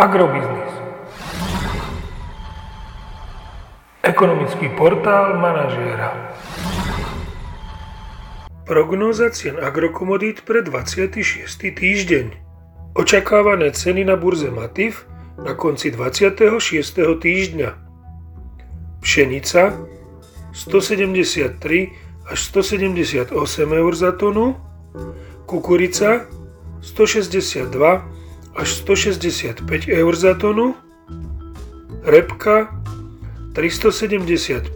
Agrobiznis. Ekonomický portál manažéra. Prognóza cien agrokomodít pre 26. týždeň. Očakávané ceny na burze Matif na konci 26. týždňa. Pšenica 173 až 178 eur za tonu, kukurica 162 až 165 eur za tonu, repka 375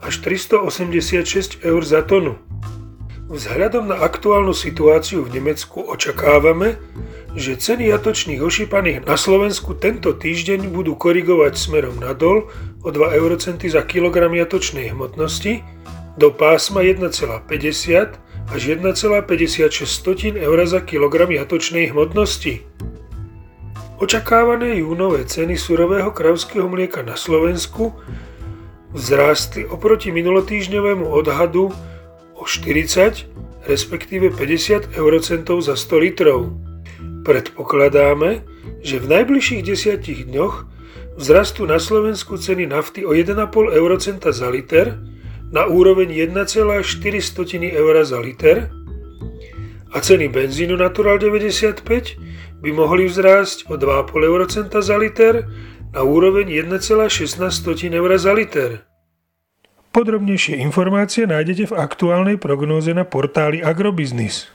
až 386 eur za tonu. Vzhľadom na aktuálnu situáciu v Nemecku očakávame, že ceny jatočných ošípaných na Slovensku tento týždeň budú korigovať smerom nadol o 2 eurocenty za kilogram jatočnej hmotnosti do pásma 1,50 až 1,56 eur za kilogram jatočnej hmotnosti. Očakávané júnové ceny surového kravského mlieka na Slovensku vzrástli oproti minulotýžňovému odhadu o 40, respektíve 50 eurocentov za 100 litrov. Predpokladáme, že v najbližších desiatich dňoch vzrastú na Slovensku ceny nafty o 1,5 eurocenta za liter na úroveň 1,4 eur za liter a ceny benzínu Natural 95 by mohli vzrásť o 2,5 eurocenta za liter na úroveň 1,16 eur za liter. Podrobnejšie informácie nájdete v aktuálnej prognóze na portáli Agrobiznis.